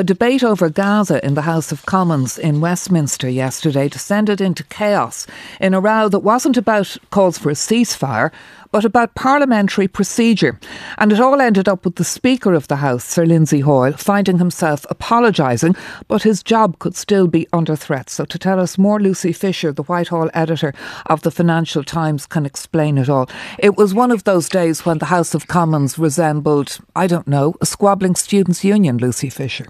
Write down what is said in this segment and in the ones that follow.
A debate over Gaza in the House of Commons in Westminster yesterday descended into chaos in a row that wasn't about calls for a ceasefire, but about parliamentary procedure. And it all ended up with the Speaker of the House, Sir Lindsay Hoyle, finding himself apologising, but his job could still be under threat. So to tell us more, Lucy Fisher, the Whitehall editor of the Financial Times, can explain it all. It was one of those days when the House of Commons resembled, I don't know, a squabbling students' union, Lucy Fisher.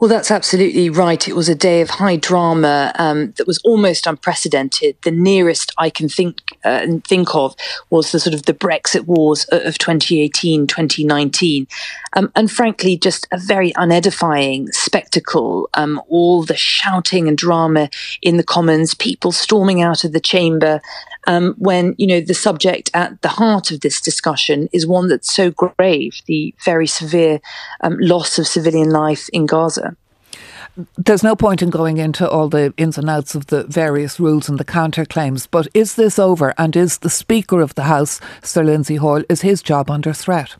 Well, that's absolutely right. It was a day of high drama um, that was almost unprecedented. The nearest I can think uh, think of was the sort of the Brexit wars of 2018, 2019, um, and frankly, just a very unedifying spectacle. Um, all the shouting and drama in the Commons, people storming out of the chamber, um, when you know the subject at the heart of this discussion is one that's so grave the very severe um, loss of civilian life in Gaza. There's no point in going into all the ins and outs of the various rules and the counterclaims, but is this over? And is the Speaker of the House, Sir Lindsay Hoyle, is his job under threat?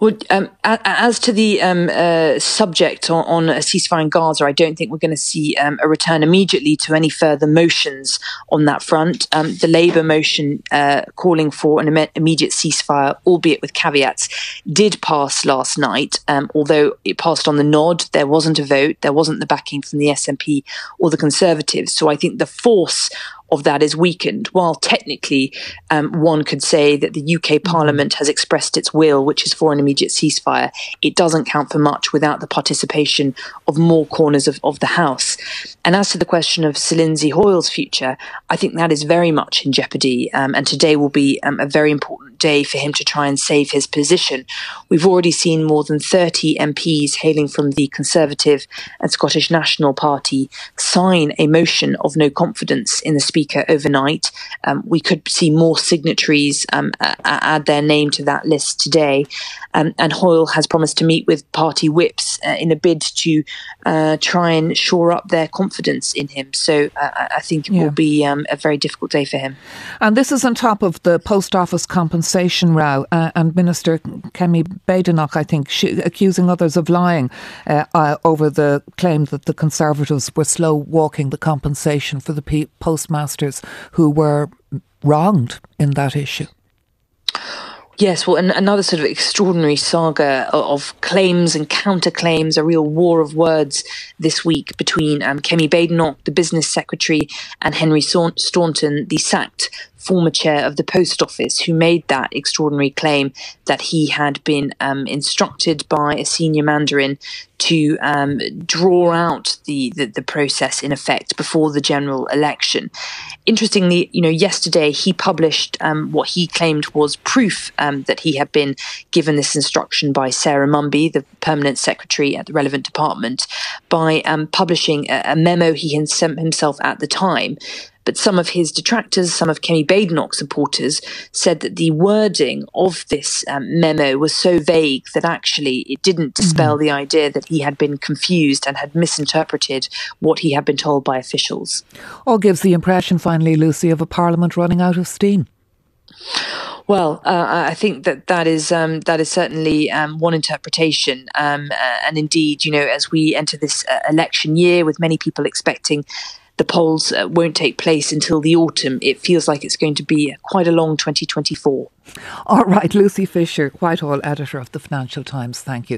Well, um, as to the um, uh, subject on, on, a ceasefire in Gaza, I don't think we're going to see um, a return immediately to any further motions on that front. Um, the Labour motion uh, calling for an Im- immediate ceasefire, albeit with caveats, did pass last night. Um, although it passed on the nod, there wasn't a vote, there wasn't the backing from the SNP or the Conservatives. So I think the force of that is weakened. While technically um, one could say that the UK mm-hmm. Parliament has expressed its will, which is for an immediate ceasefire, it doesn't count for much without the participation of more corners of, of the House. And as to the question of Sir Lindsay Hoyle's future, I think that is very much in jeopardy. Um, and today will be um, a very important day for him to try and save his position. We've already seen more than 30 MPs hailing from the Conservative and Scottish National Party sign a motion of no confidence in the Speaker Speaker overnight. Um, we could see more signatories um, add their name to that list today. Um, and Hoyle has promised to meet with party whips uh, in a bid to uh, try and shore up their confidence in him. So uh, I think it yeah. will be um, a very difficult day for him. And this is on top of the post office compensation row uh, and Minister Kemi Badenoch, I think, accusing others of lying uh, uh, over the claim that the Conservatives were slow walking the compensation for the who were wronged in that issue. Yes, well, and another sort of extraordinary saga of, claims and counterclaims, a real war of words this week between um, Kemi Badenoch, the business secretary, and Henry Staunton, the sacked former chair of the post office, who made that extraordinary claim that he had been um, instructed by a senior mandarin to um, draw out the, the, the process in effect before the general election. Interestingly, you know, yesterday he published um, what he claimed was proof um, that he had been given this instruction by Sarah Munby, the permanent secretary at the relevant department, by um, publishing a, a memo he had sent himself at the time but some of his detractors, some of Kemi Badenoch supporters, said that the wording of this um, memo was so vague that actually it didn't mm-hmm. dispel mm-hmm. the idea that he had been confused and had misinterpreted what he had been told by officials. All gives the impression, finally, Lucy, of a parliament running out of steam. Well, uh, I think that that is um, that is certainly um, one interpretation, um, uh, and indeed, you know, as we enter this uh, election year, with many people expecting the polls uh, won't take place until the autumn. It feels like it's going to be quite a long 2024. All right, Lucy Fisher, Whitehall editor of the Financial Times, thank you.